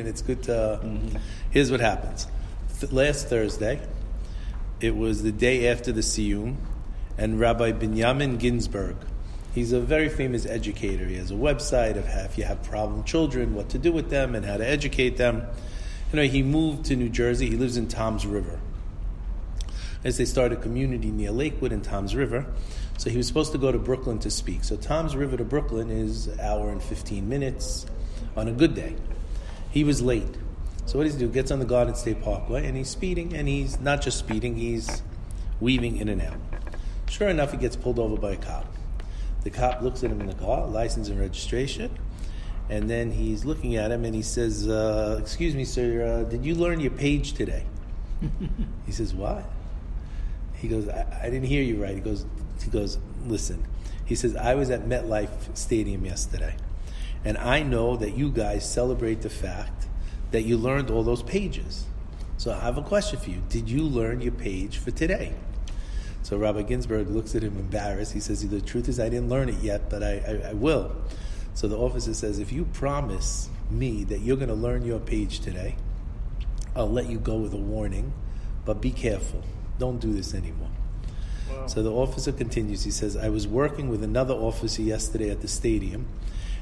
And it's good to. Here's what happens. Th- last Thursday, it was the day after the Siyum, and Rabbi Binyamin Ginsburg, he's a very famous educator. He has a website of how, if you have problem children, what to do with them and how to educate them. Know, he moved to New Jersey. He lives in Toms River. As they started a community near Lakewood and Toms River, so he was supposed to go to Brooklyn to speak. So Toms River to Brooklyn is an hour and 15 minutes on a good day. He was late. So what does he do? Gets on the Garden State Parkway and he's speeding, and he's not just speeding, he's weaving in and out. Sure enough, he gets pulled over by a cop. The cop looks at him in the car, license and registration, and then he's looking at him and he says, uh, "Excuse me, sir, uh, did you learn your page today?" he says, "What?" He goes, I, I didn't hear you right. He goes, he goes, listen. He says, I was at MetLife Stadium yesterday, and I know that you guys celebrate the fact that you learned all those pages. So I have a question for you. Did you learn your page for today? So Rabbi Ginsburg looks at him embarrassed. He says, The truth is, I didn't learn it yet, but I, I, I will. So the officer says, If you promise me that you're going to learn your page today, I'll let you go with a warning, but be careful. Don't do this anymore. Wow. So the officer continues. He says, I was working with another officer yesterday at the stadium,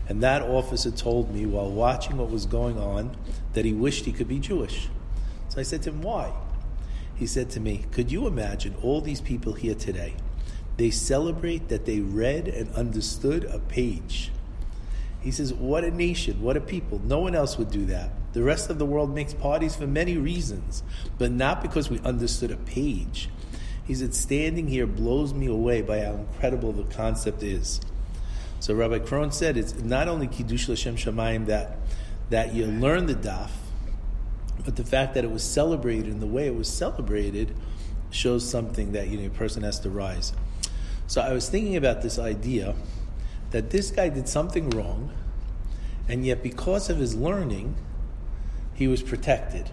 and that officer told me while watching what was going on that he wished he could be Jewish. So I said to him, Why? He said to me, Could you imagine all these people here today? They celebrate that they read and understood a page. He says, What a nation, what a people. No one else would do that. The rest of the world makes parties for many reasons, but not because we understood a page. He said, Standing here blows me away by how incredible the concept is. So Rabbi Krohn said, It's not only Kiddush L'Shem Shamayim that, that you learn the daf, but the fact that it was celebrated and the way it was celebrated shows something that you know, a person has to rise. So I was thinking about this idea that this guy did something wrong, and yet because of his learning, he was protected.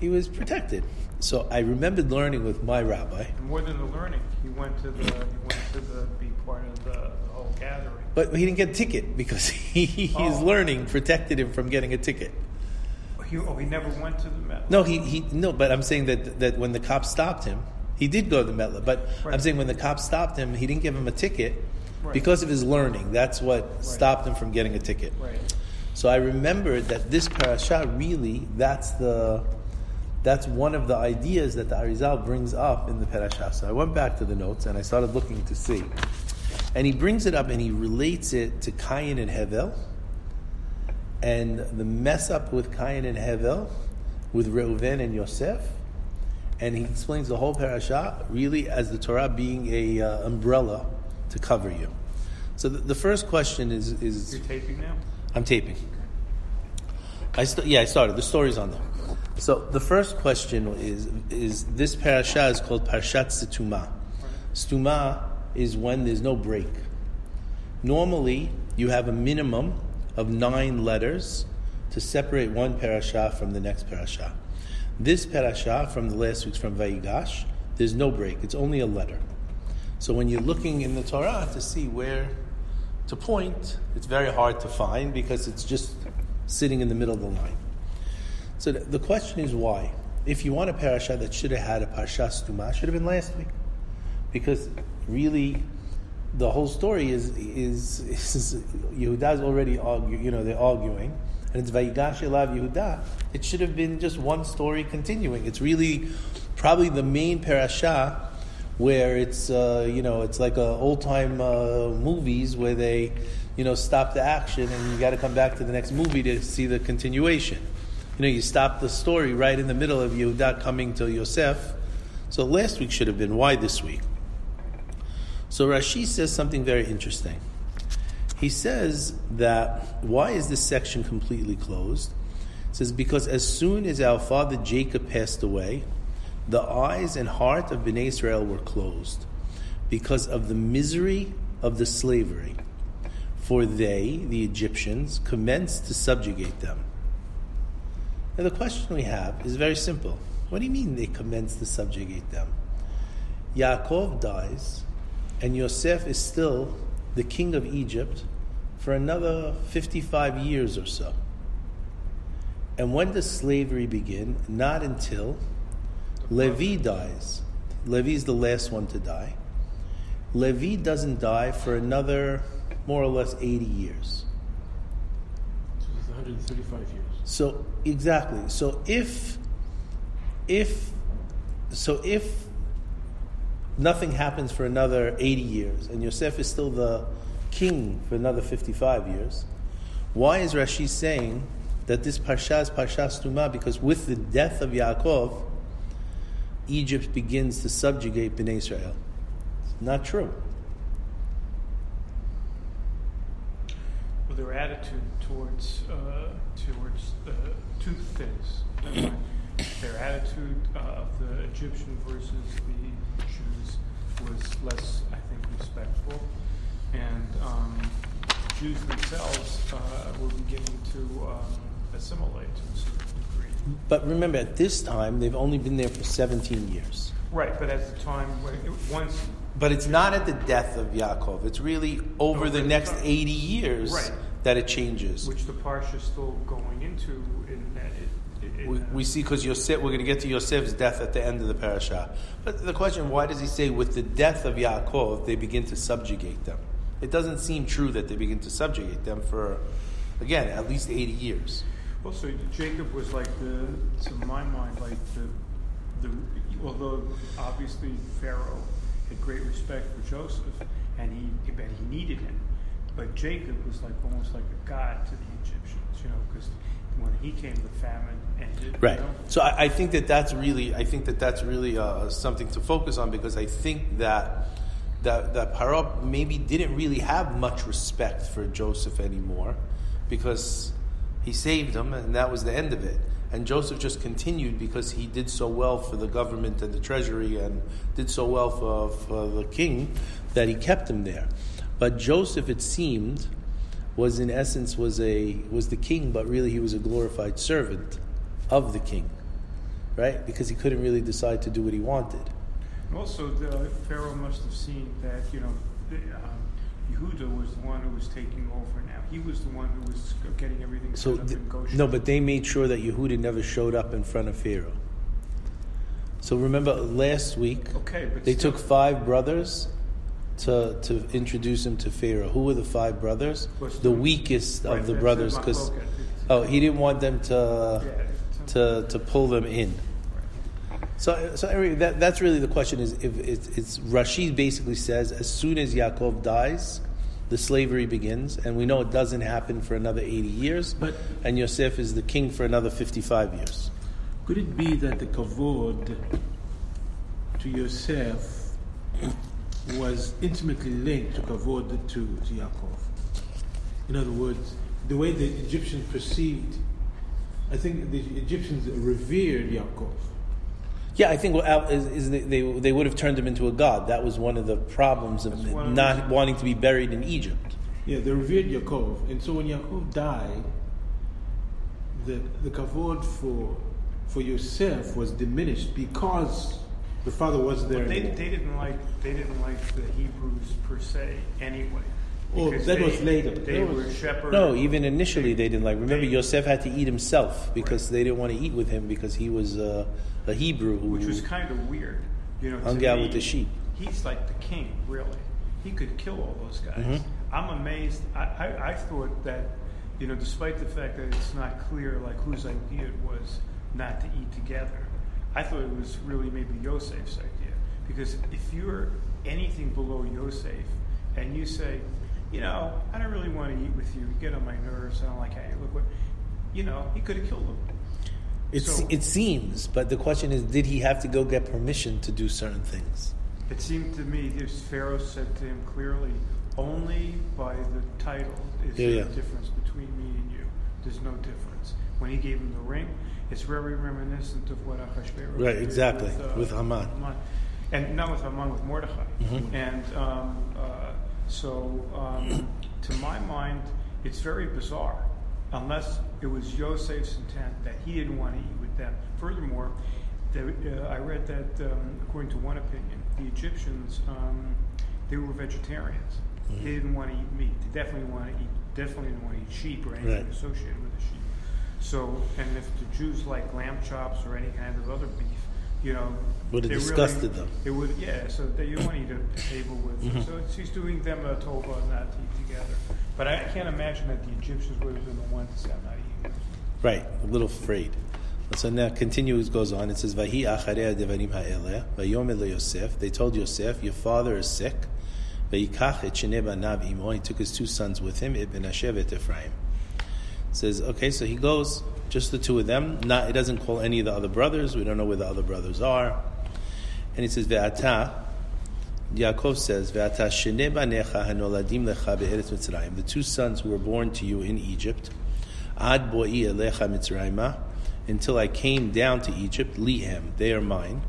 He was protected. So I remembered learning with my rabbi, More than the learning, he went to the he went to the part of the, the whole gathering. but he didn't get a ticket because he, his Oh. learning protected him from getting a ticket. Oh, he, oh, he never went to the Met. No, he, he no, but I'm saying that that when the cops stopped him, he did go to the Metla. But I'm saying when the cops stopped him, he didn't give him a ticket Right. because of his learning. That's what stopped him from getting a ticket. Right. So I remembered that this parasha really that's the that's one of the ideas that the Arizal brings up in the parasha. So I went back to the notes and I started looking to see, and he brings it up and he relates it to Cain and Hevel, and the mess up with Cain and Hevel, with Reuven and Yosef, and he explains the whole parasha really as the Torah being a uh, umbrella to cover you. So the, the first question is is You're taping now. I'm taping. I st- yeah, I started. The story's on there. So the first question is is this parasha is called Parashat Stuma. Stuma is when there's no break. Normally, you have a minimum of nine letters to separate one parasha from the next parasha. This parasha from the last week's from Vayigash, there's no break. It's only a letter. So when you're looking in the Torah to see where to point, it's very hard to find because it's just sitting in the middle of the line. So the, question is why? If you want a parasha that should have had a parasha stuma, should have been last week, because really, the whole story is is, is Yehuda's already argue, you know they're arguing, and it's Vayigash Elav Yehuda. It should have been just one story continuing. It's really probably the main parasha where it's uh, you know it's like old time uh, movies where they you know stop the action and you got to come back to the next movie to see the continuation. You know, you stop the story right in the middle of Yehuda coming to Yosef. So last week should have been why this week. So Rashi says something very interesting. He says that why is this section completely closed? He says because as soon as our father Jacob passed away, the eyes and heart of Bnei Israel were closed because of the misery of the slavery. For they, the Egyptians, commenced to subjugate them. Now, the question we have is very simple. What do you mean they commenced to subjugate them? Yaakov dies, and Yosef is still the king of Egypt for another 55 years or so. And when does slavery begin? Not until Levi dies. Levi is the last one to die. Levi doesn't die for another more or less 80 years. So it's 135 years. So exactly. So if if so if nothing happens for another 80 years and Yosef is still the king for another 55 years, why is Rashi saying that this parsha is parsha stuma? Because with the death of Yaakov, Egypt begins to subjugate Bnei Israel. It's not true. Well, their attitude towards uh, towards uh, two things. their attitude uh, of the Egyptian versus the Jews was less, I think, respectful, and um, Jews themselves uh, were beginning to um, assimilate to a certain degree. But remember, at this time, they've only been there for 17 years. Right, but at the time when it, once But it's not at the death of Yaakov. It's really over Over the the next time. 80 years Right. that it changes. which the parsha is still going into in that it, it, it We, see because Yosef, we're going to get to Yosef's death at the end of the parasha. But the question, why does he say with the death of Yaakov, they begin to subjugate them? It doesn't seem true that they begin to subjugate them for, again, at least 80 years. Well, so Jacob was like the, to my mind, like the, the, although obviously Pharaoh had great respect for Joseph, and he, but he needed him. But Jacob was like almost like a god to the Egyptians, you know, because when he came, the famine ended. Right. You know? So I, I think that that's really, I think that that's really uh, something to focus on because I think that that that Paro maybe didn't really have much respect for Joseph anymore because he saved him and that was the end of it. And Joseph just continued because he did so well for the government and the treasury and did so well for, for the king that he kept him there. But Joseph, it seemed, was in essence was a was the king, but really he was a glorified servant of the king, right? Because he couldn't really decide to do what he wanted. And also, the Pharaoh must have seen that, you know, the, um, Yehuda was the one who was taking over now. He was the one who was getting everything So set up th- in Goshen. no, but they made sure that Yehuda never showed up in front of Pharaoh. So remember last week Okay, they still- took five brothers to to introduce him to Pharaoh. Who were the five brothers? The weakest of the brothers, because oh, he didn't want them to to to pull them in. So, so anyway, that, that's really the question. Is if it's, it's Rashid basically says as soon as Yaakov dies, the slavery begins, and we know it doesn't happen for another eighty years. But- and Yosef is the king for another fifty-five years. Could it be that the kavod to Yosef was intimately linked to kavod to, to Yaakov? In other words, the way the Egyptians perceived, I think the Egyptians revered Yaakov. Yeah, I think is, is they, they would have turned him into a god. That was one of the problems of That's one of not wanting to be buried in Egypt. Yeah, they revered Yaakov, and so when Yaakov died, the the kavod for for Yosef was diminished because the father wasn't there But they, anymore. they didn't like they didn't like the Hebrews per se anyway. Oh, Because that they, was later. They That were shepherds. No, even initially they didn't like. Remember, They- Yosef had to eat himself because they didn't want to eat with him because he was uh, a Hebrew who which was kind of weird. You know, to hung out me, with the sheep. He's like the king, really. He could kill all those guys. Mhm. I'm amazed. I, I, I thought that, you know, despite the fact that it's not clear like whose idea it was not to eat together, I thought it was really maybe Yosef's idea. Because if you're anything below Yosef and you say, you know, I don't really want to eat with you, you get on my nerves, I don't like how you look, what, you know, he could have killed him. It, So- it seems, but the question is, did he have to go get permission to do certain things? It seemed to me this Pharaoh said to him clearly, only by the title is Yeah, there yeah. a difference between me and you. There's no difference. When he gave him the ring, it's very reminiscent of what Achashverosh Right, did exactly, with, uh, with Haman. And not with Haman, with Mordechai. Mhm. And um, uh, so, um, to my mind, it's very bizarre, unless it was Yosef's intent that he didn't want to eat with them. Furthermore, the, uh, I read that, um, according to one opinion, the Egyptians um, they were vegetarians. Mhm. They didn't want to eat meat. They definitely want to eat. Definitely didn't want to eat sheep or anything Right. associated with the sheep. So, and if the Jews like lamb chops or any kind of other beef, you know, Would have disgusted really, them. It would, yeah. So they you don't want to eat at the table with. Mhm. So it's, he's doing them a tova not to eat together. But I can't imagine that the Egyptians would have been the ones that said not eating. Right, a little afraid. So now continues goes on. It says, "Vahi acharei devarim ha'eleh vayomer leYosef." They told Yosef, "Your father is sick." Vayikach et shnei banav imo. He took his two sons with him, Ibn Asher et Ephraim. Says, okay, so he goes, just the two of them. Not, it doesn't call any of the other brothers. We don't know where the other brothers are. And he says, Ve'ata, Yaakov says, Ve'ata banecha hanoladim lecha be'eretz Mitzrayim. The two sons who were born to you in Egypt, ad bo'i elecha Mitzrayimah, until I came down to Egypt, lihem, they are mine.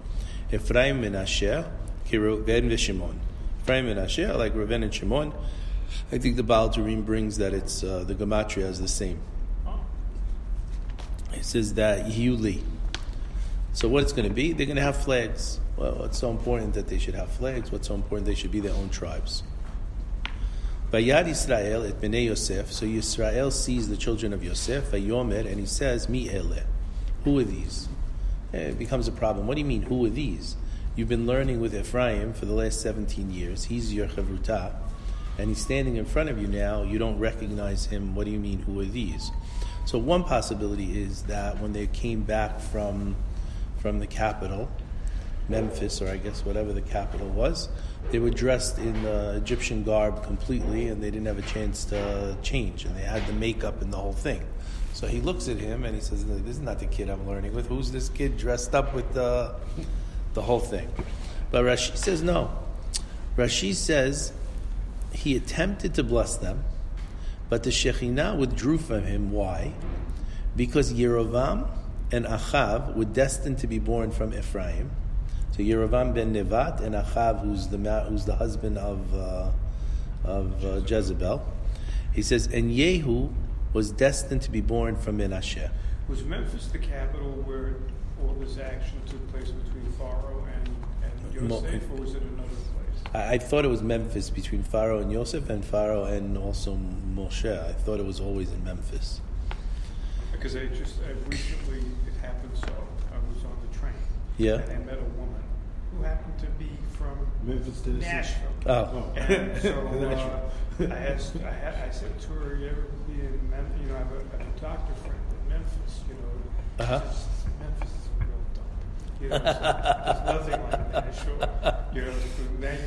Ephraim and Menashe, Reuven and Shimon. Ephraim and Menashe like Reuven and Shimon. I think the Baal Turim brings that it's uh, the gematria is the same. Oh, It says that Yuli. So what it's going to be? They're going to have flags. Well, what's so important that they should have flags? What's so important they should be their own tribes? Vayad Israel et bnei Yosef. So Yisrael sees the children of Yosef. Vayomer, and he says, Mi ele. Who are these? Eh, It becomes a problem. What do you mean? Who are these? You've been learning with Ephraim for the last 17 years. He's your chavruta, and he's standing in front of you now. You don't recognize him. What do you mean? Who are these? So one possibility is that when they came back from from the capital, Memphis, or I guess whatever the capital was, they were dressed in uh, Egyptian garb completely, and they didn't have a chance to change, and they had the makeup and the whole thing. So he looks at him and he says, "This is not the kid I'm learning with. Who's this kid dressed up with the the whole thing?" But Rashi says no. Rashi says he attempted to bless them, but the Shekhinah withdrew from him. Why? Because Yerovam and Achav were destined to be born from Ephraim. So Yerovam ben Nevat and Achav, who's the who's the husband of uh, of uh, Jezebel. He says, and Yehu was destined to be born from Menashe. was Memphis the capital where all this action took place between Pharaoh and, and Yosef, or was it another place? I, I thought it was Memphis between Pharaoh and Joseph, and Pharaoh and also Moshe. I thought it was always in Memphis. Because I just I recently it happened so I was on the train. Yeah. And I met a woman who happened to be from Memphis, Tennessee. Nashville. Oh, And so uh, I asked, I, had, I said to her, "You ever be in Mem- You know, I have a, I have a doctor friend in Memphis. You know, Uh-huh. Memphis is a real dump. There's nothing like Nashville. You know,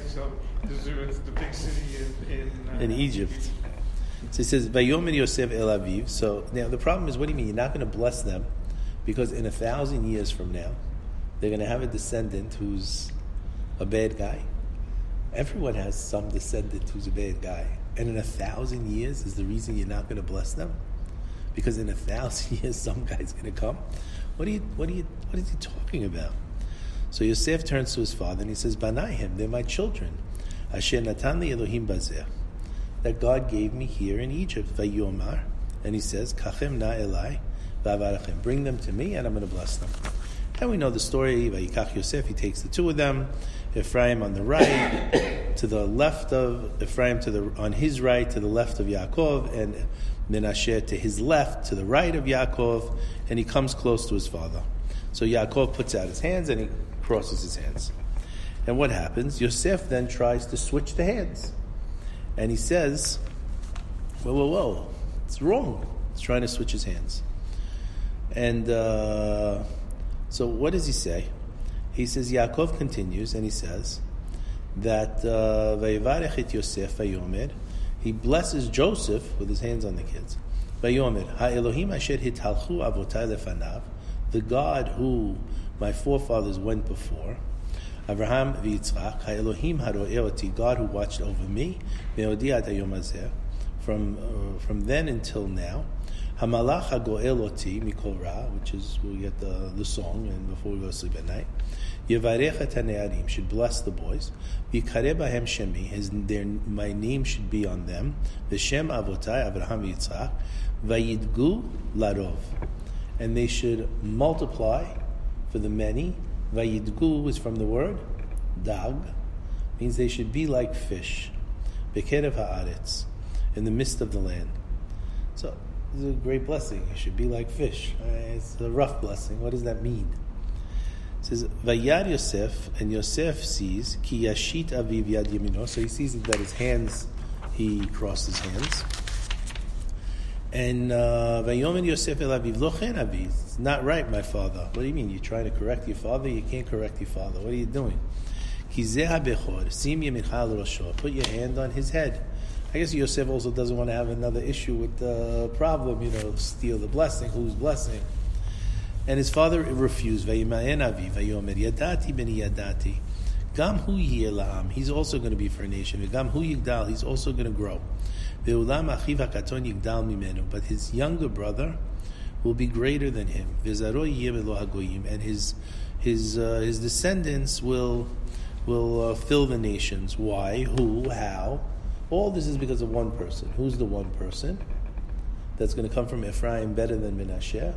so is the big city in in, uh, in Egypt. So he says, Vayomer Yosef El Aviv. So now the problem is, what do you mean? You're not going to bless them because in a thousand years from now, they're going to have a descendant who's a bad guy. Everyone has some descendant who's a bad guy. And in a thousand years is the reason you're not going to bless them? Because in a thousand years, some guy's going to come. What are you, what are you, what is he talking about? So Yosef turns to his father and he says, Banayim, they're my children. Asher natan li Elohim bazeh. That God gave me here in Egypt. Vayomar. And he says, Kachem na elai v'avarachem. Bring them to me and I'm going to bless them. And we know the story. Vayikach Yosef, he takes the two of them. Ephraim on the right, to the left of Ephraim, to the on his right, to the left of Yaakov, and Menashe to his left, to the right of Yaakov, and he comes close to his father. So Yaakov puts out his hands and he crosses his hands. And what happens? Yosef then tries to switch the hands. And he says, Whoa, whoa, whoa, it's wrong. He's trying to switch his hands. And uh, so what does he say? He says, Yaakov continues and he says that uh, He blesses Joseph with his hands on the kids. The God who my forefathers went before, Abraham v'Yitzchak, Ha-Elohim God who watched over me, me'odi from, uh, from then until now, Hamalach mikol ra, which is we get the, the song and before we go to sleep at night. Yevarech et hanearim should bless the boys. Bahem shemi, their my name should be on them. V'shem avotai Abraham v'Yitzchak vayidgu larov, and they should multiply for the many. Vayidgu is from the word dag, means they should be like fish. Bekerev haaretz, in the midst of the land. So is a great blessing. You should be like fish. Uh, It's a rough blessing. What does that mean? Says, Vayar Yosef, and Yosef sees, Ki yashit aviv yad yamino. So he sees that his hands, he crossed his hands. And uh, Vayomen Yosef el aviv, lo chen aviv. It's not right, my father. What do you mean? You're trying to correct your father? You can't correct your father. What are you doing? Ki zeh ha-bechor, sim yemichal rosho. Put your hand on his head. I guess Yosef also doesn't want to have another issue with the problem, you know, steal the blessing, who's blessing. And his father refused. Gam hu. He's also going to be for a nation. Gam hu yigdal. He's also going to grow. But his younger brother will be greater than him. And his his uh, his descendants will will uh, fill the nations. Why? Who? How? All this is because of one person. Who's the one person that's going to come from Ephraim better than Menashe?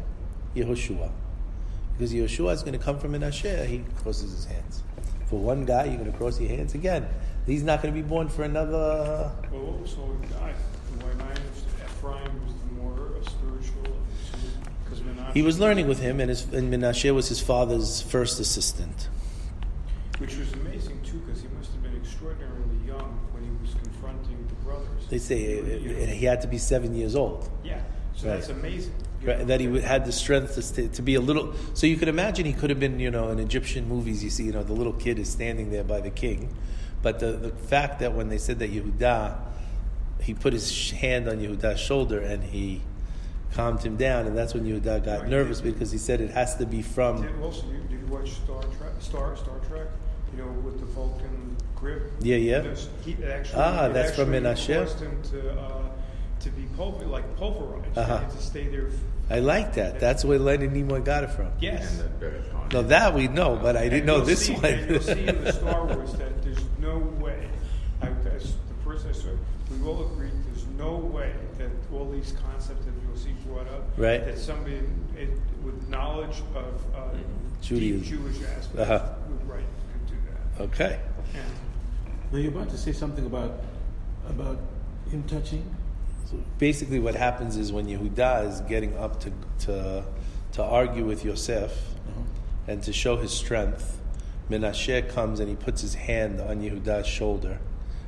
Yehoshua. Because Yehoshua is going to come from Menashe, he crosses his hands. For one guy, you're going to cross your hands again. He's not going to be born for another. Well, what was so I, the way I understood, Ephraim was the more spiritual, because Menashe. He was learning with him, and, his, and Menashe was his father's first assistant. Which was amazing too, because he must have been extraordinarily young when he was confronting the brothers. They say he had to be seven years old. Yeah, so Right. that's amazing. Right, that he would- had the strength to, st- to be a little. So you could imagine he could have been, you know, in Egyptian movies. You see, you know, the little kid is standing there by the king, but the the fact that when they said that Yehuda, he put his hand on Yehuda's shoulder and he calmed him down, and that's when Yehuda got Right. nervous because he said it has to be from. You, did you watch Star Trek? Star Star Trek? You know, with the Vulcan grip. Yeah, yeah. He actually. Ah, that's from actually Menashe? Caused him to be pulver, like pulverized. Uh-huh. He to stay there. I like that. That's where Leonard Nimoy got it from. Yes. No, that we know, but I didn't And know this see, one. And you'll see in the Star Wars that there's no way. I, as the person I saw, we all agreed there's no way that all these concepts that you'll see brought up, Right. that somebody it, with knowledge of uh, Judaism. deep Jewish aspects Uh-huh. would right could do that. okay. And Now you're about to say something about about him touching. So basically, what happens is when Yehuda is getting up to to to argue with Yosef mm-hmm. and to show his strength, Menashe comes and he puts his hand on Yehuda's shoulder,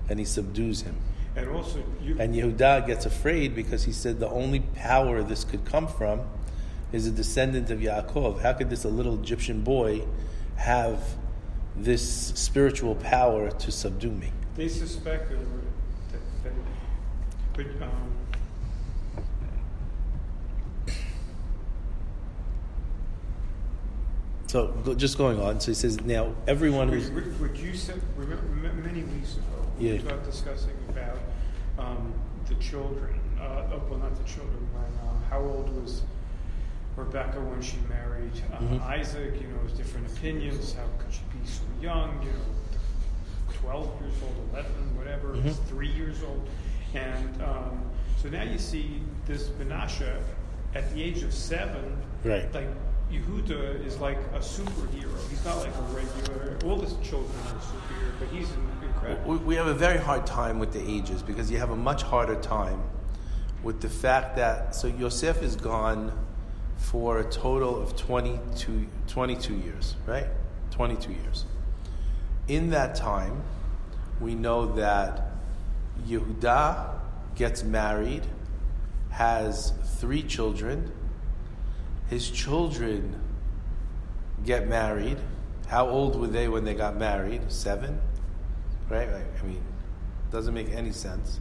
and he subdues him. and also you. And Yehuda gets afraid because he said the only power this could come from is a descendant of Yaakov. How could this a little Egyptian boy have this spiritual power to subdue me? They suspect that, that, that but um, So just going on. So he says now everyone who's What what you said, remember, many weeks ago, we Yeah. were discussing about um, the children, uh, oh, well, not the children, when, uh, how old was Rebecca when she married uh, Mhm. Isaac? You know, there's different opinions. How could she be so young? You know, 12 years old, 11, whatever, Mhm. three years old. And um, so now you see this Menashe at the age of seven, Right. like Yehuda is like a superhero. He's not like a regular. All his children are superhero, but he's incredible. We, we have a very hard time with the ages because you have a much harder time with the fact that so Yosef is gone for a total of 22, 22 years, right? 22 years. In that time, we know that Yehuda gets married, has three children. His children get married. How old were they when they got married? Seven? right? I mean, doesn't make any sense,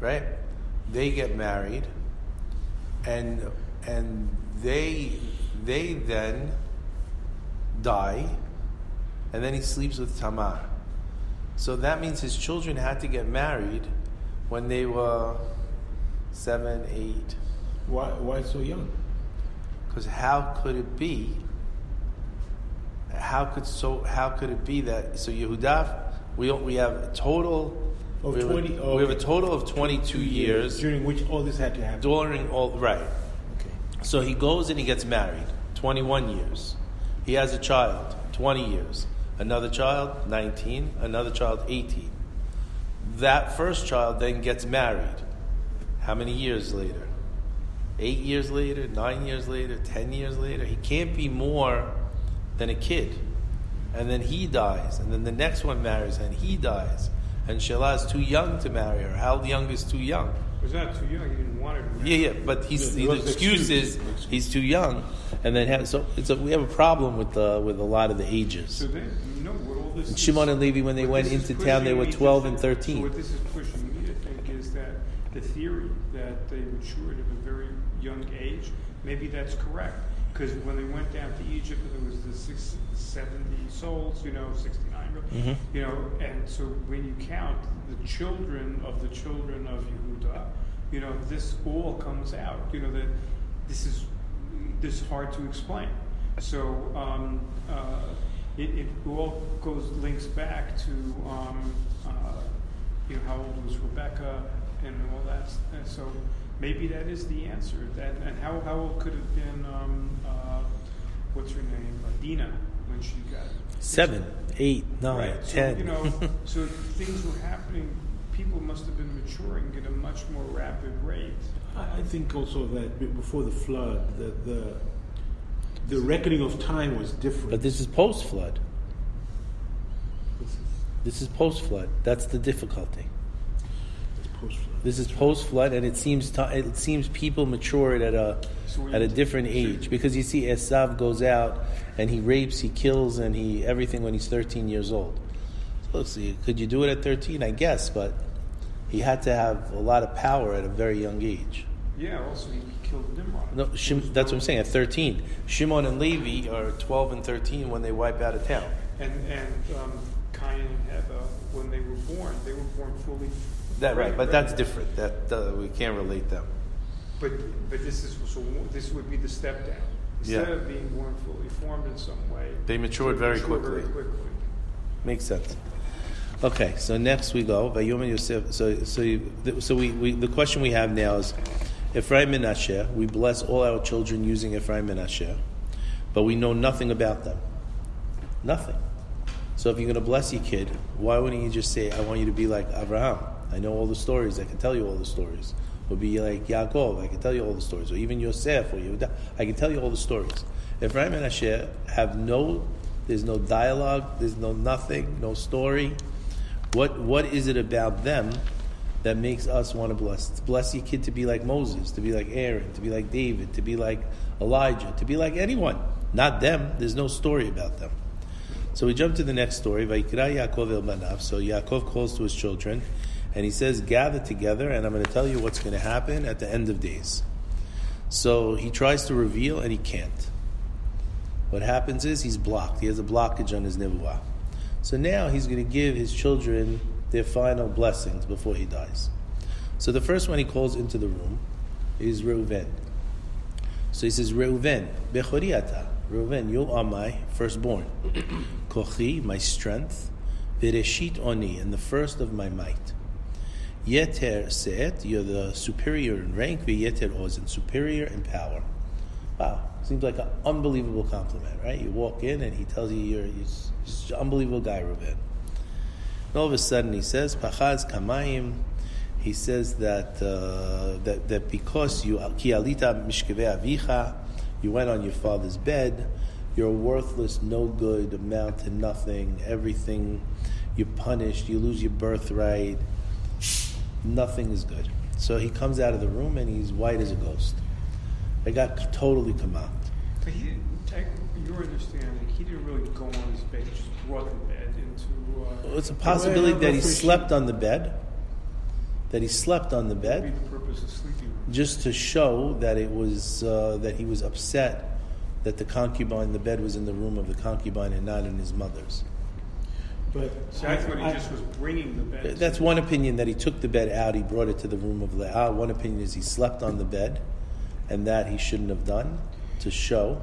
right? They get married, and and they they then die, and then he sleeps with Tamar. So that means his children had to get married when they were seven, eight. Why why so young? Because how could it be? How could so? How could it be that so Yehuda? We don't, we have a total Of we have a- 20 we have a total of twenty two years during which all this had to happen. during all right. Okay. So he goes and he gets married, twenty one years. He has a child, twenty years. Another child, nineteen. Another child, eighteen. That first child then gets married. How many years later? eight years later, nine years later, ten years later. He can't be more than a kid. And then he dies, and then the next one marries, and he dies. And Shelah is too young to marry her. How young is too young? Not too young. He didn't want her to marry. Yeah, yeah, but he's Yeah, the excuse is he's too young, and then have, so it's a, we have a problem with the with a lot of the ages. So then, you know what all this Shimon and Levi, when they went into town, they were 12 and 13. So what this is pushing me to think is that the theory that they matured at a very young age, maybe that's correct. Because when they went down to Egypt, there was the six, 70 souls, you know, 69, Mhm. you know, and so when you count the children of the children of Yehuda, you know, this all comes out. You know that this is this is hard to explain. So um, uh, it, it all goes links back to um, uh, you know how old was Rebecca and all that. And so maybe that is the answer. That and how how old could have been um, uh, what's her name uh, Dina when she got Seven, eight, nine, Right. So, ten. you know, so things were happening. People must have been maturing at a much more rapid rate. I I think also that before the flood, that the the reckoning of time was different. but this is post flood. This is- This is post flood. That's the difficulty. it's post-flood. This is post flood, and it seems ti it seems people matured at a So at a different age because you see Esav goes out and he rapes, he kills, and he everything when he's 13 years old. So let's see, could you do it at 13? I guess, but he had to have a lot of power at a very young age. Yeah. Also, he killed Nimrod. No, Shim, that's what I'm saying. At 13, Shimon and Levi are 12 and 13 when they wipe out a town. And and um, Cain and Heva, when they were born, they were born fully. That right, but that's different. That uh, we can't relate them. But but this is so this would be the step down. Instead Yeah. of being born fully formed in some way, They matured very mature quickly. Very quickly. Makes sense. Okay, so next we go. Yosef. So, so, you, so we, we, the question we have now is Ephraim Menashe. We bless all our children using Ephraim Menashe, but we know nothing about them. Nothing. So if you're going to bless your kid, why wouldn't you just say, I want you to be like Abraham? I know all the stories. I can tell you all the stories. Or be like Yaakov. I can tell you all the stories. Or even Yosef or Yehuda. I can tell you all the stories. Ephraim and Menashe have no, there's no dialogue, there's no nothing, no story. What, what is it about them that makes us want to bless? Bless your kid to be like Moses, to be like Aaron, to be like David, to be like Elijah, to be like anyone. Not them. There's no story about them. So we jump to the next story. So Yaakov calls to his children, and he says, "Gather together, and I'm going to tell you what's going to happen at the end of days." So he tries to reveal, and he can't. What happens is he's blocked. He has a blockage on his nevuah. So now he's going to give his children their final blessings before he dies. So the first one he calls into the room is Reuven. So he says, Reuven, Bechoriata. Reuven, you are my firstborn. Kochi, my strength. Vireshit oni, and the first of my might. Yeter seet, you're the superior in rank. V'yeter oz, and superior in power. Wow, seems like an unbelievable compliment, right? You walk in and he tells you you're, you're just an unbelievable guy, Reuven. And all of a sudden he says, Pachaz kamayim. He says that, uh, that, that because you, ki alita avicha, you went on your father's bed, you're worthless, no good, amount to nothing, everything, you're punished, you lose your birthright, nothing is good. So he comes out of the room and he's white as a ghost. I got totally come out. But he didn't. Take your understanding. He didn't really go on his bed. He just brought the bed into. Uh, Well, It's a possibility that he slept on the bed, that he slept on the be bed, the purpose of sleeping. just to show that it was uh, that he was upset that the concubine, the bed was in the room of the concubine and not in his mother's. But So I thought he I- just was bringing the bed. That's one opinion that he took the bed out, he brought it to the room of Leah. One opinion is he slept on the bed, and that he shouldn't have done to show.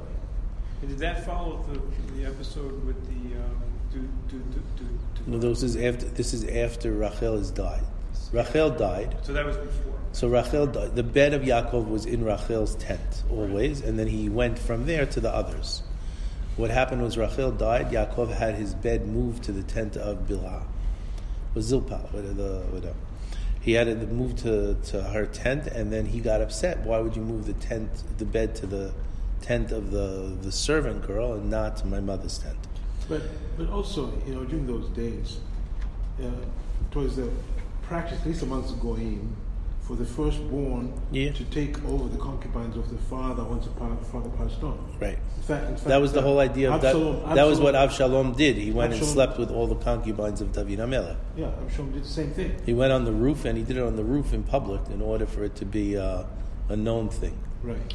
Did that follow the, the episode with the um, do do do do? do No, this is after this is after Rachel has died. Rachel died. So that was before. So Rachel died. The bed of Yaakov was in Rachel's tent always, and then he went from there to the others. What happened was Rachel died. Yaakov had his bed moved to the tent of Bilhah, or Zilpah, the whatever. He had it moved to, to her tent, and then he got upset. Why would you move the tent, the bed to the tent of the, the servant girl and not to my mother's tent? But, but also, you know, during those days, uh, was the practice, at least amongst Goyim, for the firstborn Yeah. to take over the concubines of the father once the pa- father passed on. Right. In fact, in fact That was the whole idea of Absalom, that. That was what Absalom- Avshalom did. He went and slept with all the concubines of David HaMelech. Yeah, Absalom did the same thing. He went on the roof, and he did it on the roof in public in order for it to be uh, a known thing. Right.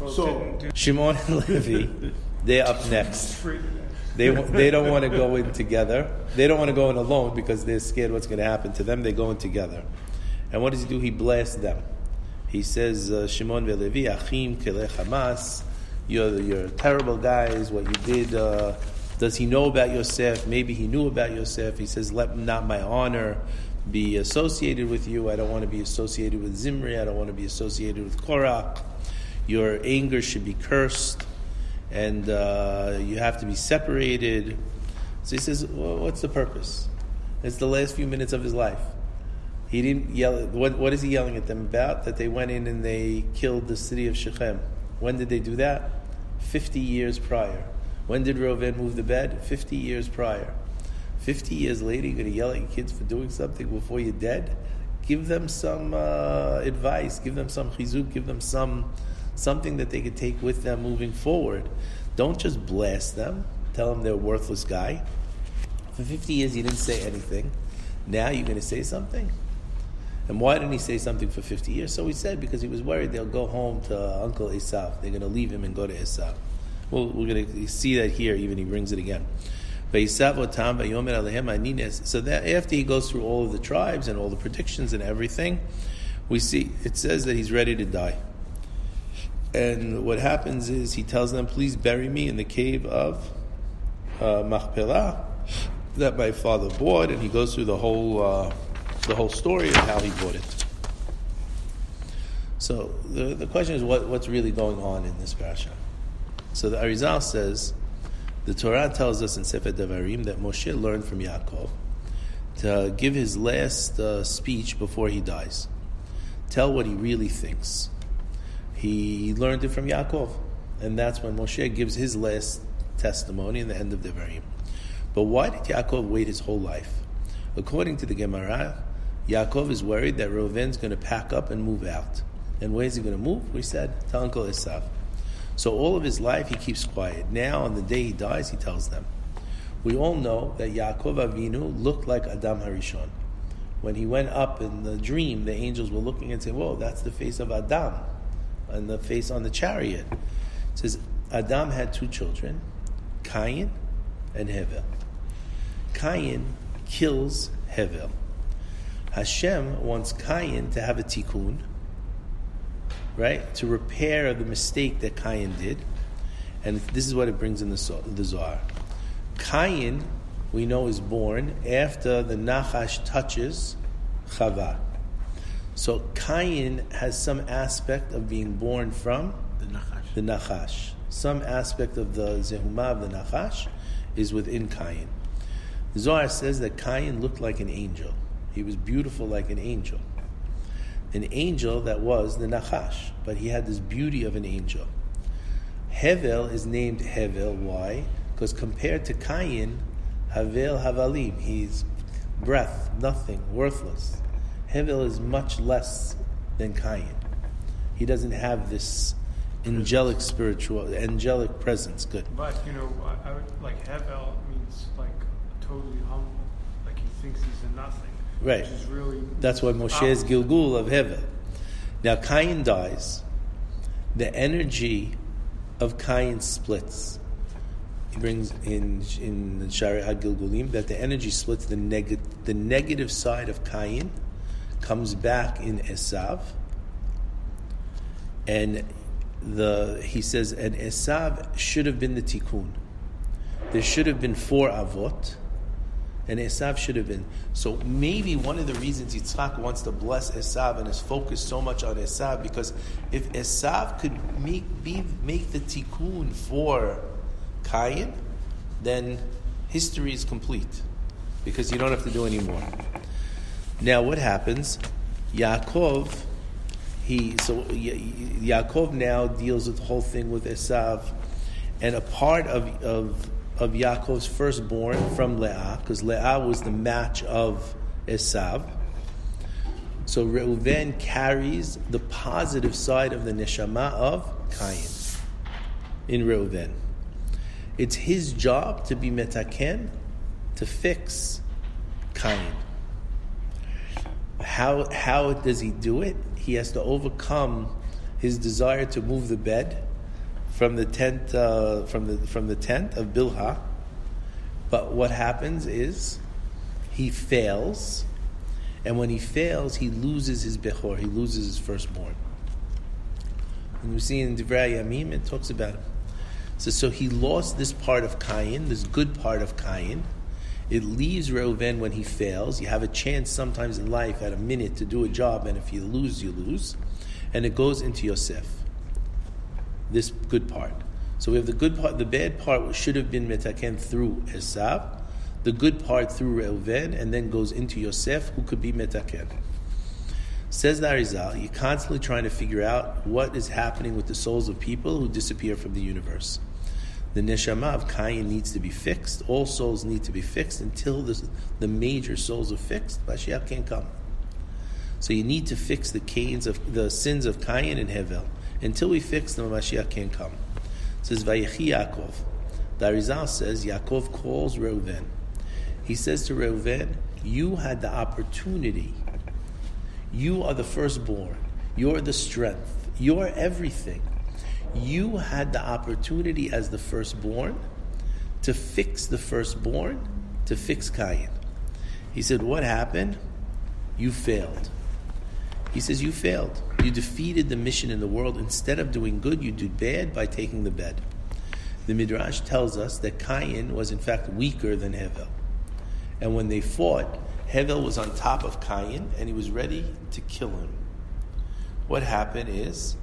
Well, So- didn't- didn't- Shimon and Levi, they're up next. Free to that. They, they don't want to go in together. They don't want to go in alone because they're scared what's going to happen to them. They go in together. And what does he do? He blasts them. He says, uh, Shimon ve'Levi, Achim kelech Hamas, you're, you're terrible guys, what you did. Uh, does he know about Yosef? Maybe he knew about Yosef. He says, let not my honor be associated with you. I don't want to be associated with Zimri. I don't want to be associated with Korah. Your anger should be cursed and uh, you have to be separated. So he says, well, what's the purpose? It's the last few minutes of his life. He didn't yell. What, what is he yelling at them about? That they went in and they killed the city of Shechem. When did they do that? 50 years prior. When did Reuven move the bed? 50 years prior. 50 years later, you're going to yell at your kids for doing something before you're dead? Give them some uh, advice, give them some chizuk, give them some something that they could take with them moving forward. Don't just blast them, tell them they're a worthless guy. For 50 years, he didn't say anything. Now you're going to say something? And why didn't he say something for 50 years? So he said because he was worried they'll go home to Uncle Esav. They're going to leave him and go to Esav. Well, we're going to see that here, even he brings it again. So that after he goes through all of the tribes and all the predictions and everything, we see it says that he's ready to die. And what happens is he tells them, "Please bury me in the cave of uh, Machpelah that my father bought." And he goes through the whole uh, the whole story of how he bought it. So the, the question is, what, what's really going on in this parasha? So the Arizal says, the Torah tells us in Sefer Devarim that Moshe learned from Yaakov to give his last uh, speech before he dies. Tell what he really thinks. He learned it from Yaakov, and that's when Moshe gives his last testimony in the end of Devarim. But why did Yaakov wait his whole life? According to the Gemara, Yaakov is worried that Reuven's going to pack up and move out. And where's he going to move? We said to Uncle Esav. So all of his life he keeps quiet. Now, on the day he dies, he tells them. We all know that Yaakov Avinu looked like Adam Harishon. When he went up in the dream, the angels were looking and saying, "Whoa, that's the face of Adam, and the face on the chariot." It says Adam had two children, Cain and Hevel. Cain kills Hevel. Hashem wants Cain to have a tikkun, right, to repair the mistake that Cain did, and this is what it brings in the, the Zohar. Cain, we know, is born after the Nachash touches Chava. So Cain has some aspect of being born from The Nachash. the Nachash. Some aspect of the Zehumah of the Nachash is within Cain. The Zohar says that Cain looked like an angel. He was beautiful like an angel. An angel that was the Nachash, but he had this beauty of an angel. Hevel is named Hevel. Why? Because compared to Cain, Havel Havalim, he's breath, nothing, worthless. Hevel is much less than Cain. He doesn't have this angelic spiritual, angelic presence. Good. But you know, I, I like Hevel means like totally humble, like he thinks he's a nothing. Right. Which is really That's why Moshe is. Gilgul of Hevel. Now Cain dies. The energy of Cain splits. He brings in in the Sha'ar HaGilgulim that the energy splits. The neg- the negative side of Cain comes back in Esav, and the he says and Esav should have been the tikkun. There should have been four avot and Esav should have been. So maybe one of the reasons Yitzchak wants to bless Esav and is focused so much on Esav because if Esav could make be make the tikkun for Cain, then history is complete because you don't have to do any more. Now, what happens? Yaakov, he so Yaakov now deals with the whole thing with Esav, and a part of of of Yaakov's firstborn from Leah, because Leah was the match of Esav. So Reuven carries the positive side of the neshama of Cain in Reuven. It's his job to be metaken, to fix Cain. How, how does he do it? He has to overcome his desire to move the bed from the tent uh, from the from the tent of Bilhah. But what happens is he fails, and when he fails, he loses his bechor. He loses his firstborn. And we see in Divrei Yamim, it talks about him. So, so he lost this part of Cain, this good part of Cain. It leaves Reuven when he fails. You have a chance sometimes in life at a minute to do a job, and if you lose, you lose. And it goes into Yosef. This good part. So we have the good part, the bad part which should have been metaken through Esav, the good part through Reuven, and then goes into Yosef, who could be metaken. Says the Arizal, you're constantly trying to figure out what is happening with the souls of people who disappear from the universe. The neshama of Cain needs to be fixed. All souls need to be fixed until the, the major souls are fixed. Mashiach can't come. So you need to fix the Cain's of the sins of Cain and Hevel. Until we fix them, Mashiach can't come. It says Vayechi Yaakov. The Arizal says Yaakov calls Reuven. He says to Reuven, "You had the opportunity." You are the firstborn. You're the strength. You're everything. You had the opportunity as the firstborn to fix the firstborn, to fix Cain. He said, What happened? You failed. He says, You failed. You defeated the mission in the world. Instead of doing good, you do bad by taking the bed. The Midrash tells us that Cain was in fact weaker than Hevel. And when they fought, Hevel was on top of Cain and he was ready to kill him. What happened is,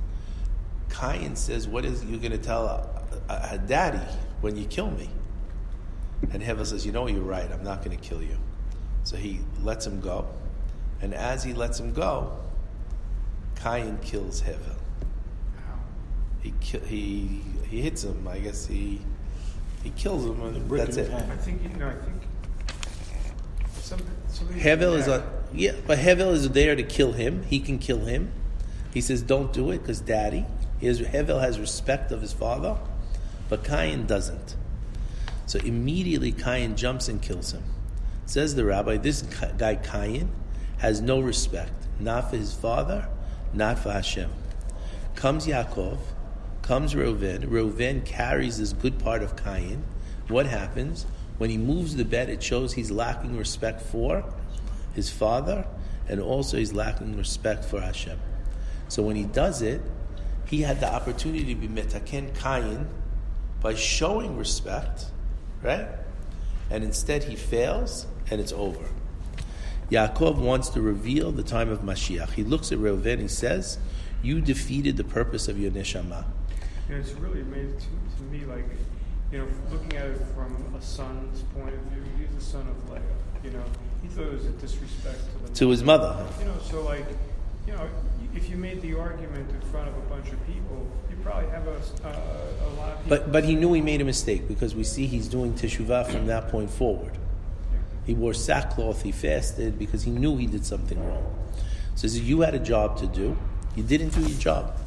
Cain says, What is you going to tell a, a, a, daddy when you kill me? And Hevel says, You know, you're right, I'm not going to kill you. So he lets him go. And as he lets him go, Cain kills Hevel. He, he, he hits him, I guess he, he kills him, and that's it. I think, you know, I think Hevel is a yeah, but Hevel is there to kill him. He can kill him. He says, "Don't do it," because Daddy, is Hevel has respect of his father, but Cain doesn't. So immediately Cain jumps and kills him. Says the rabbi, this guy Cain has no respect, not for his father, not for Hashem. Comes Yaakov, comes Reuven. Reuven carries this good part of Cain. What happens? When he moves the bed, it shows he's lacking respect for his father, and also he's lacking respect for Hashem. So when he does it, he had the opportunity to be metaken Cain by showing respect, right? And instead he fails, and it's over. Yaakov wants to reveal the time of Mashiach. He looks at Reuven, he says, You defeated the purpose of your neshama. You know, it's really amazing to, to me, like, you know, looking at it from a son's point of view, he's the son of Leah. You know, he thought it was a disrespect to the to his mother. You know, so like, you know, if you made the argument in front of a bunch of people, you probably have a, uh, a lot of people. But but he knew he made a mistake because we see he's doing teshuvah from that point forward. He wore sackcloth. He fasted because he knew he did something wrong. So says, you had a job to do. You didn't do your job.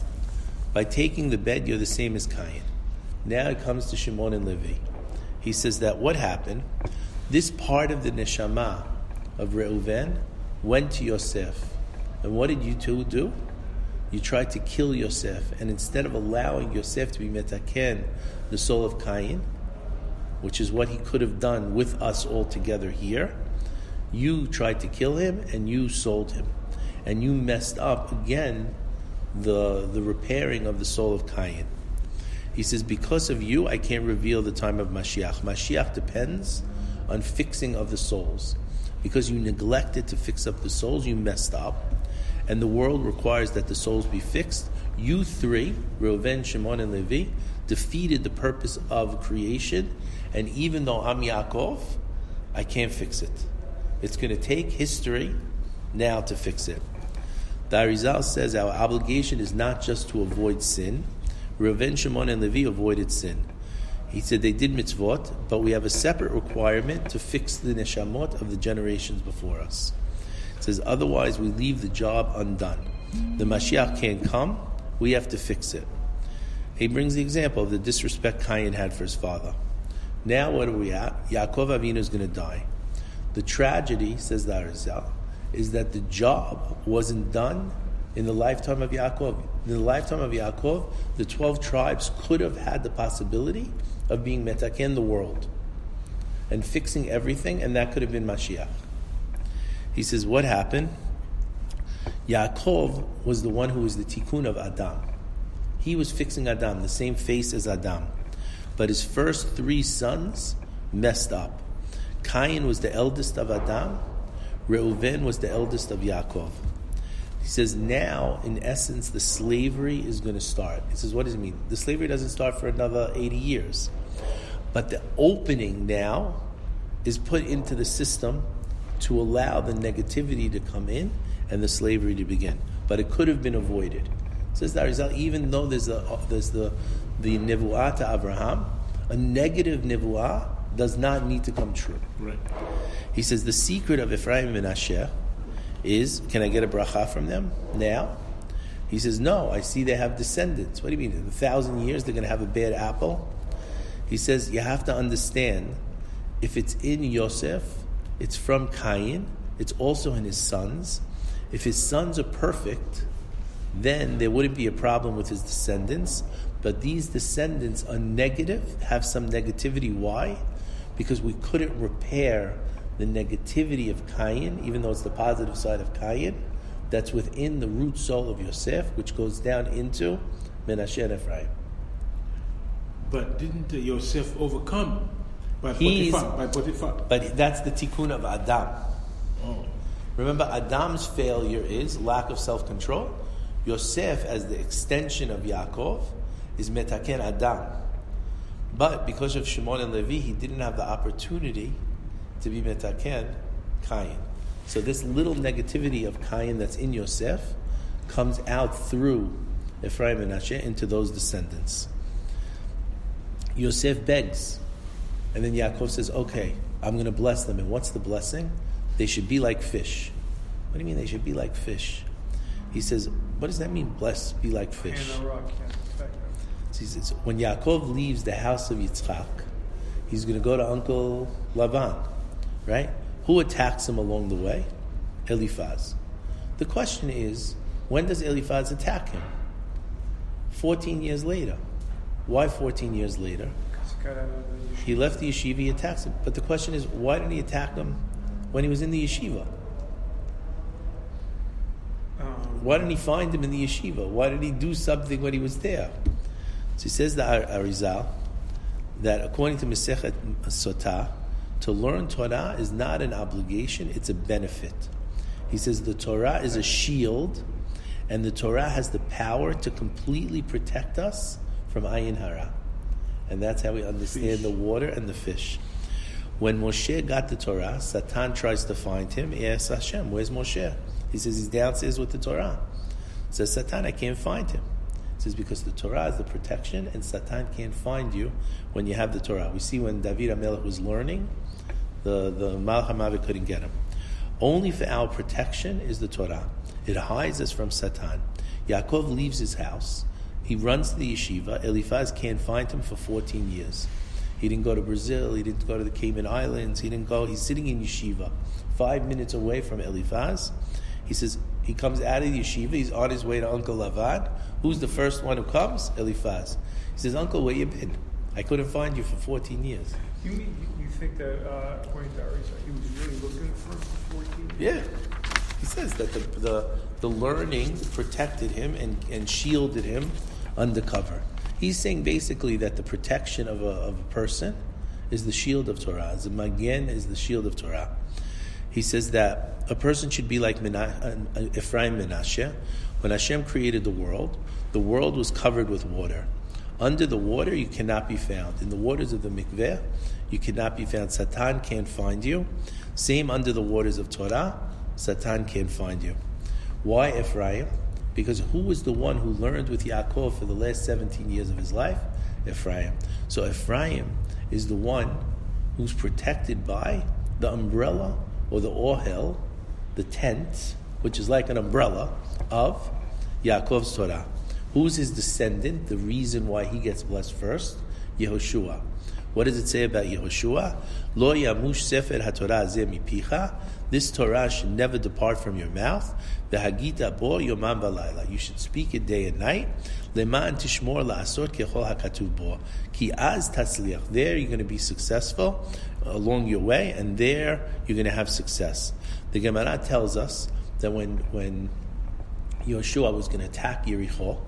By taking the bed, you're the same as Cain. Now it comes to Shimon and Levi. He says that what happened, this part of the neshama of Reuven went to Yosef. And what did you two do? You tried to kill Yosef. And instead of allowing Yosef to be metaken, the soul of Cain, which is what he could have done with us all together here, you tried to kill him and you sold him. And you messed up again the, the repairing of the soul of Cain. He says, Because of you, I can't reveal the time of Mashiach. Mashiach depends on fixing of the souls. Because you neglected to fix up the souls, you messed up. And the world requires that the souls be fixed. You three, Reuven, Shimon, and Levi, defeated the purpose of creation. And even though I'm Yaakov, I can't fix it. It's going to take history now to fix it. The Arizal says our obligation is not just to avoid sin. Reuven, Shimon, and Levi avoided sin. He said they did mitzvot, but we have a separate requirement to fix the neshamot of the generations before us. It says otherwise we leave the job undone. The Mashiach can't come, we have to fix it. He brings the example of the disrespect Cain had for his father. Now what are we at? Yaakov Avinu is going to die. The tragedy, says the Arizal, is that the job wasn't done in the lifetime of Yaakov. In the lifetime of Yaakov, the 12 tribes could have had the possibility of being metaken the world and fixing everything, and that could have been Mashiach. He says, What happened? Yaakov was the one who was the tikkun of Adam. He was fixing Adam, the same face as Adam. But his first three sons messed up. Cain was the eldest of Adam, Reuven was the eldest of Yaakov. He says, now, in essence, the slavery is going to start. He says, what does it mean? The slavery doesn't start for another 80 years. But the opening now is put into the system to allow the negativity to come in and the slavery to begin. But it could have been avoided. Says the Arizal, even though there's, a, there's the, the nevuah to Abraham, a negative nevuah does not need to come true. Right. He says the secret of Ephraim and Menashe is can I get a bracha from them now? He says, No, I see they have descendants. What do you mean? In a thousand years they're going to have a bad apple? He says, You have to understand if it's in Yosef, it's from Cain, it's also in his sons. If his sons are perfect, then there wouldn't be a problem with his descendants. But these descendants are negative, have some negativity. Why? Because we couldn't repair the negativity of Cain, even though it's the positive side of Cain, that's within the root soul of Yosef, which goes down into Menashe and Ephraim. But didn't Yosef overcome by Potiphar? By Potiphar? But that's the tikkun of Adam. Oh. Remember, Adam's failure is lack of self control. Yosef, as the extension of Yaakov, is metaken Adam. But because of Shimon and Levi, he didn't have the opportunity to be metaken Cain. So this little negativity of Cain that's in Yosef comes out through Ephraim and Menashe into those descendants. Yosef begs, and then Yaakov says, "Okay, I'm going to bless them." And what's the blessing? They should be like fish. What do you mean they should be like fish? He says, "What does that mean? Blessed be like fish." And the rock can't affect them. So he says, when Yaakov leaves the house of Yitzchak, he's going to go to Uncle Lavan, right? Who attacks him along the way? Eliphaz. The question is, when does Eliphaz attack him? 14 years later. Why 14 years later? Because he got out of the yeshiva. He left the yeshiva, he attacks him. But the question is, why didn't he attack him when he was in the yeshiva? Um, Why didn't he find him in the yeshiva? Why did he do something when he was there? So he says the Arizal that according to Masechet Sotah, to learn Torah is not an obligation; it's a benefit. He says the Torah is a shield, and the Torah has the power to completely protect us from ayin hara, and that's how we understand Fish. the water and the fish. When Moshe got the Torah, Satan tries to find him. He asks Hashem, "Where's Moshe?" He says he's downstairs with the Torah. Says Satan, I can't find him. He says because the Torah is the protection, and Satan can't find you when you have the Torah. We see when David HaMelech was learning, the the Malach couldn't get him. Only for our protection is the Torah. It hides us from Satan. Yaakov leaves his house. He runs to the yeshiva. Eliphaz can't find him for 14 years. He didn't go to Brazil. He didn't go to the Cayman Islands. He didn't go. He's sitting in yeshiva, five minutes away from Eliphaz. He says he comes out of the yeshiva. He's on his way to Uncle Lavan. Who's the first one who comes? Eliphaz. He says, Uncle, where you been? I couldn't find you for 14 years. You, you, you think that, uh, according to Ari, he was really looking for 14? Yeah. He says that the, the, the learning protected him and, and shielded him undercover. He's saying basically that the protection of a, of a person is the shield of Torah. The magen is the shield of Torah. He says that a person should be like Mena- uh, Ephraim Menashe. When Hashem created the world, the world was covered with water. Under the water, you cannot be found. In the waters of the mikveh, you cannot be found. Satan can't find you. Same under the waters of Torah, Satan can't find you. Why Ephraim? Because who was the one who learned with Yaakov for the last 17 years of his life? Ephraim. So Ephraim is the one who's protected by the umbrella or the ohel, the tent, which is like an umbrella of Yaakov's Torah. Who's his descendant? The reason why he gets blessed first? Yehoshua. What does it say about Yehoshua? Lo yamush sefer haTorah mipicha. This Torah should never depart from your mouth. The Hagita bo yomam balayla. You should speak it day and night. Leman tishmor la'asot kechol hakatuv bo. Ki az tatzliach. There you're going to be successful along your way, and there you're going to have success. The Gemara tells us that when when Yehoshua was going to attack Yericho,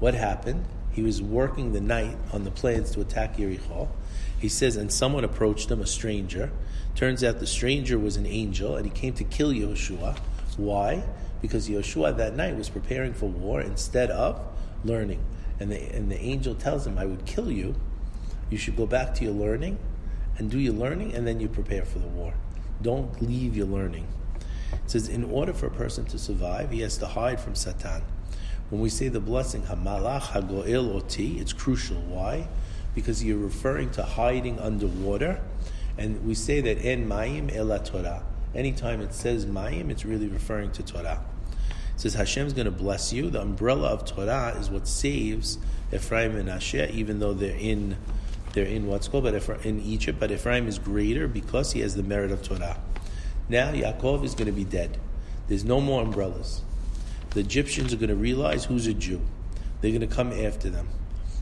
what happened? He was working the night on the plans to attack Yericho. He says, and someone approached him, a stranger. Turns out the stranger was an angel, and he came to kill Yehoshua. Why? Because Yehoshua that night was preparing for war instead of learning. And the, and the angel tells him, I would kill you. You should go back to your learning and do your learning, and then you prepare for the war. Don't leave your learning. It says, in order for a person to survive, he has to hide from Satan. When we say the blessing, Hamalach Hagoel Oti, it's crucial. Why? because you're referring to hiding underwater. And we say that en mayim ela Torah. Anytime it says mayim, it's really referring to Torah. Says Hashem's going to bless you. The umbrella of Torah is what saves Ephraim and Menashe, even though they're in they're in what's called but in Egypt. But Ephraim is greater because he has the merit of Torah. Now Yaakov is going to be dead. There's no more umbrellas. The Egyptians are going to realize who's a Jew. They're going to come after them.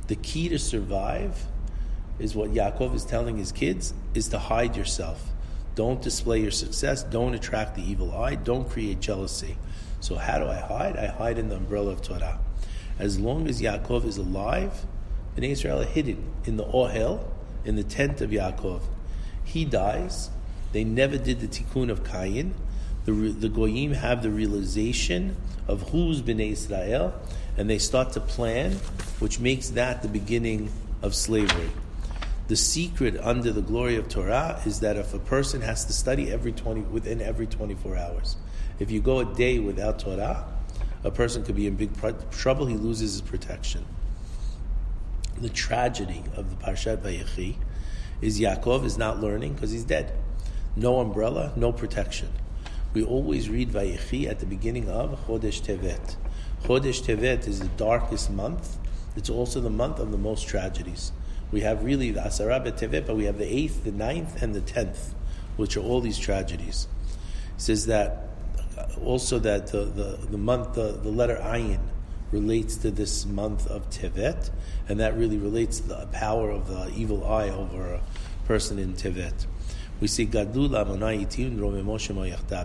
The key to survive is what Yaakov is telling his kids is to hide yourself. Don't display your success. Don't attract the evil eye. Don't create jealousy. So how do I hide? I hide in the umbrella of Torah. As long as Yaakov is alive, Bnei Israel are hidden in the ohel, in the tent of Yaakov. He dies. They never did the tikkun of Cain. The, the goyim have the realization of who's Bnei Israel, and they start to plan, which makes that the beginning of slavery. The secret under the glory of Torah is that if a person has to study every 20, within every 24 hours, if you go a day without Torah, a person could be in big trouble, he loses his protection. The tragedy of the Parshat Vayechi is Yaakov is not learning because he's dead. No umbrella, no protection. We always read Vayechi at the beginning of Chodesh Tevet. Chodesh Tevet is the darkest month. It's also the month of the most tragedies. We have really the Asara Tevet, but we have the 8th, the ninth, and the 10th, which are all these tragedies. It says that uh, also that the, the, the month, the, the letter Ayin relates to this month of Tevet, and that really relates to the power of the evil eye over a person in Tevet. We see Gadul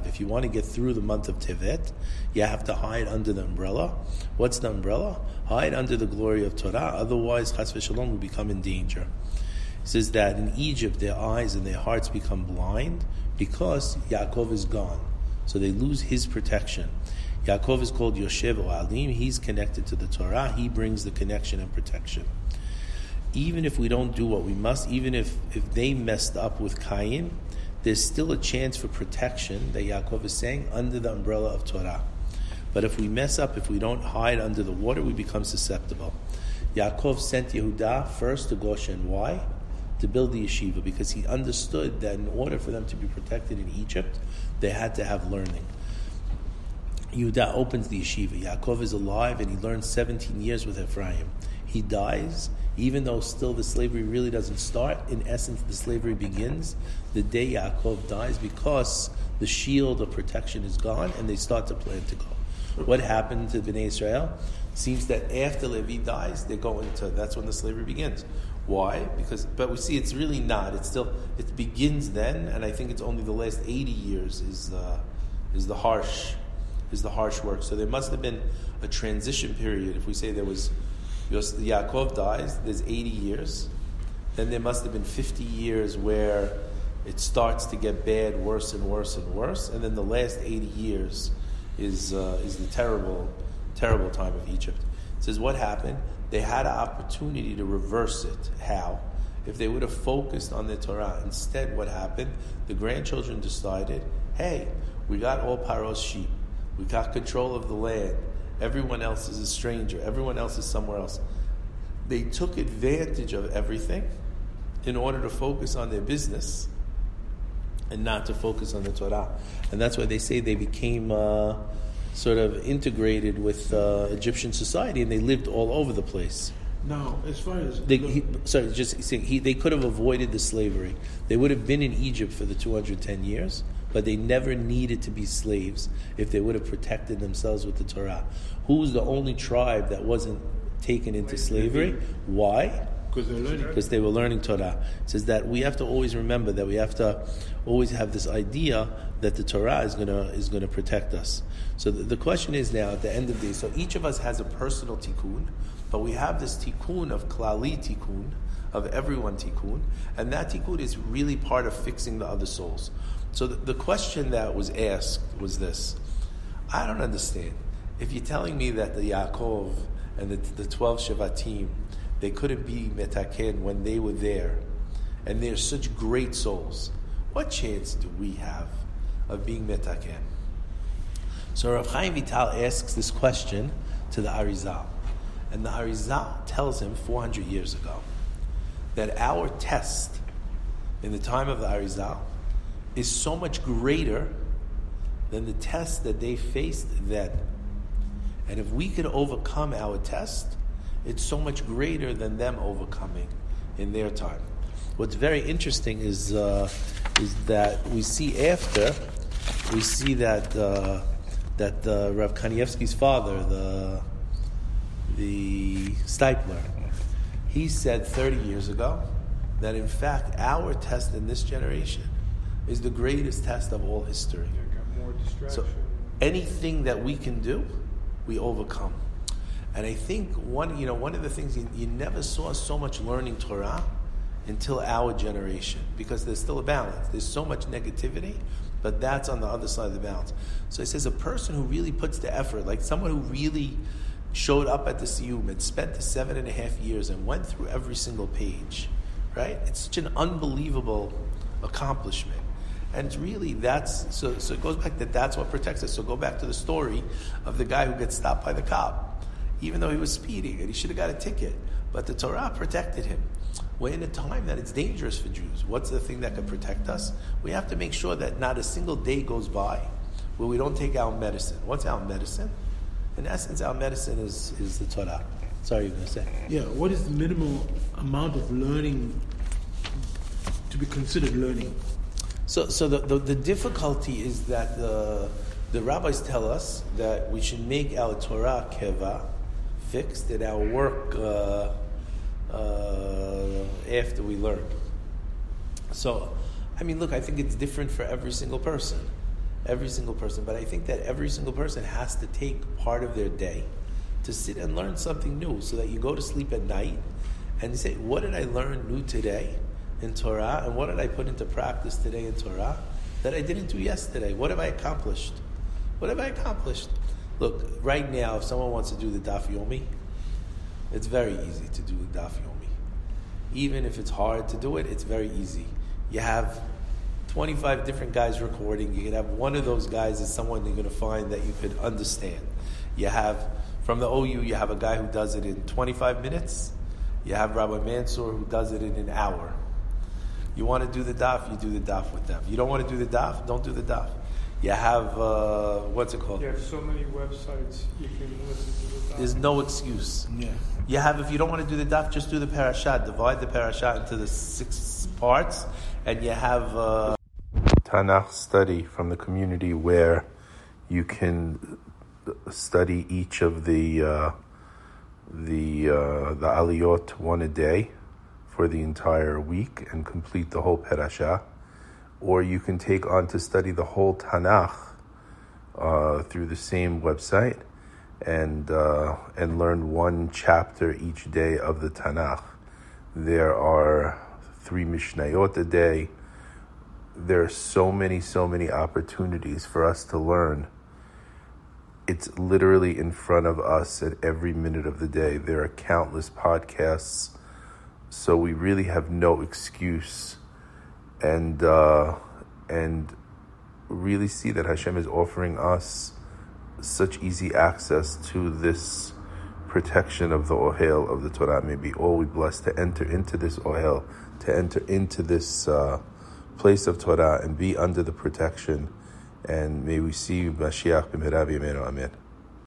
If you want to get through the month of Tevet, you have to hide under the umbrella. What's the umbrella? Hide under the glory of Torah. Otherwise, Chas v'shalom will become in danger. It says that in Egypt, their eyes and their hearts become blind because Yaakov is gone. So they lose his protection. Yaakov is called Yoshev Ohalim. He's connected to the Torah. He brings the connection and protection even if we don't do what we must, even if, if they messed up with Cain, there's still a chance for protection that Yaakov is saying under the umbrella of Torah. But if we mess up, if we don't hide under the water, we become susceptible. Yaakov sent Yehuda first to Goshen. Why? To build the yeshiva, because he understood that in order for them to be protected in Egypt, they had to have learning. Yehuda opens the yeshiva. Yaakov is alive and he learns 17 years with Ephraim. He dies even though still the slavery really doesn't start, in essence, the slavery begins the day Yaakov dies because the shield of protection is gone and they start to plan to go. What happened to Bnei Israel? Seems that after Levi dies, they go into that's when the slavery begins. Why? Because, but we see it's really not. It's still it begins then, and I think it's only the last eighty years is uh, is the harsh is the harsh work. So there must have been a transition period. If we say there was Yaakov dies, there's 80 years. Then there must have been 50 years where it starts to get bad, worse and worse and worse. And then the last 80 years is, uh, is the terrible, terrible time of Egypt. It says, what happened? They had an opportunity to reverse it. How? If they would have focused on the Torah. Instead, what happened? The grandchildren decided, hey, we got all Paro's sheep. We got control of the land. Everyone else is a stranger. Everyone else is somewhere else. They took advantage of everything in order to focus on their business and not to focus on the Torah. And that's why they say they became uh, sort of integrated with uh, Egyptian society and they lived all over the place. Now, as far as They, he, sorry, just saying, he, they could have avoided the slavery. They would have been in Egypt for the 210 years, but they never needed to be slaves if they would have protected themselves with the Torah. Who's the only tribe that wasn't taken into slavery? Why? because they're learning. because they were learning Torah. It says that we have to always remember that we have to always have this idea that the Torah is gonna is gonna protect us. So the, the question is now at the end of the day. So each of us has a personal tikkun, but we have this tikkun of klali tikkun of everyone tikkun, and that tikkun is really part of fixing the other souls. So the, the question that was asked was this: I don't understand. If you're telling me that the Yaakov and the, the 12 Shevatim, they couldn't be metaken when they were there, and they're such great souls, what chance do we have of being metaken? So Rav Chaim Vital asks this question to the Arizal, and the Arizal tells him 400 years ago that our test in the time of the Arizal is so much greater than the test that they faced then. And if we could overcome our test, it's so much greater than them overcoming in their time. What's very interesting is uh, is that we see after we see that uh, that uh, Kanievsky's father, the the Steipler, he said 30 years ago that in fact our test in this generation is the greatest test of all history. More. So anything that we can do, we overcome. And I think one, you know, one of the things you, you never saw so much learning Torah until our generation, because there's still a balance. There's so much negativity, but that's on the other side of the balance. So it says a person who really puts the effort, like someone who really showed up at the Siyum and spent the seven and a half years and went through every single page, right? It's such an unbelievable accomplishment. And really that's so so it goes back that that's what protects us. So go back to the story of the guy who gets stopped by the cop, even though he was speeding and he should have got a ticket, but the Torah protected him. We're in a time that it's dangerous for Jews. What's the thing that can protect us? We have to make sure that not a single day goes by where we don't take our medicine. What's our medicine? In essence, our medicine is, is the Torah. Sorry, you were going to say. Yeah, what is the minimal amount of learning to be considered learning? So, so the, the, the difficulty is that the, the rabbis tell us that we should make our Torah keva fixed and our work uh, uh, after we learn. So, I mean, look, I think it's different for every single person. Every single person. But I think that every single person has to take part of their day to sit and learn something new so that you go to sleep at night and say, What did I learn new today in Torah? And what did I put into practice today in Torah that I didn't do yesterday? What have I accomplished? What have I accomplished? Look, right now, if someone wants to do the Daf Yomi, it's very easy to do the Daf Yomi. Even if it's hard to do it, it's very easy. You have 25 different guys recording. You can have one of those guys is someone you're going to find that you could understand. You have, from the OU, you have a guy who does it in 25 minutes. You have Rabbi Mansour who does it in an hour. You want to do the daf, you do the daf with them. You don't want to do the daf, don't do the daf. You have, uh, what's it called? You have so many websites you can listen to the There's no excuse. Yeah. You have, if you don't want to do the daf, just do the parashat. Divide the parashat into the six parts, and you have uh, Tanakh study from the community where you can study each of the uh, the uh, the aliyot one a day for the entire week and complete the whole parasha, or you can take on to study the whole Tanakh uh, through the same website and uh, and learn one chapter each day of the Tanakh. There are three Mishnayot a day. There are so many, so many opportunities for us to learn. It's literally in front of us at every minute of the day. There are countless podcasts, so we really have no excuse, and uh, and really see that Hashem is offering us such easy access to this protection of the ohel of the Torah. May be all we blessed to enter into this ohel, to enter into this uh, place of Torah and be under the protection. And may we see Mashiach b'meherav Amen.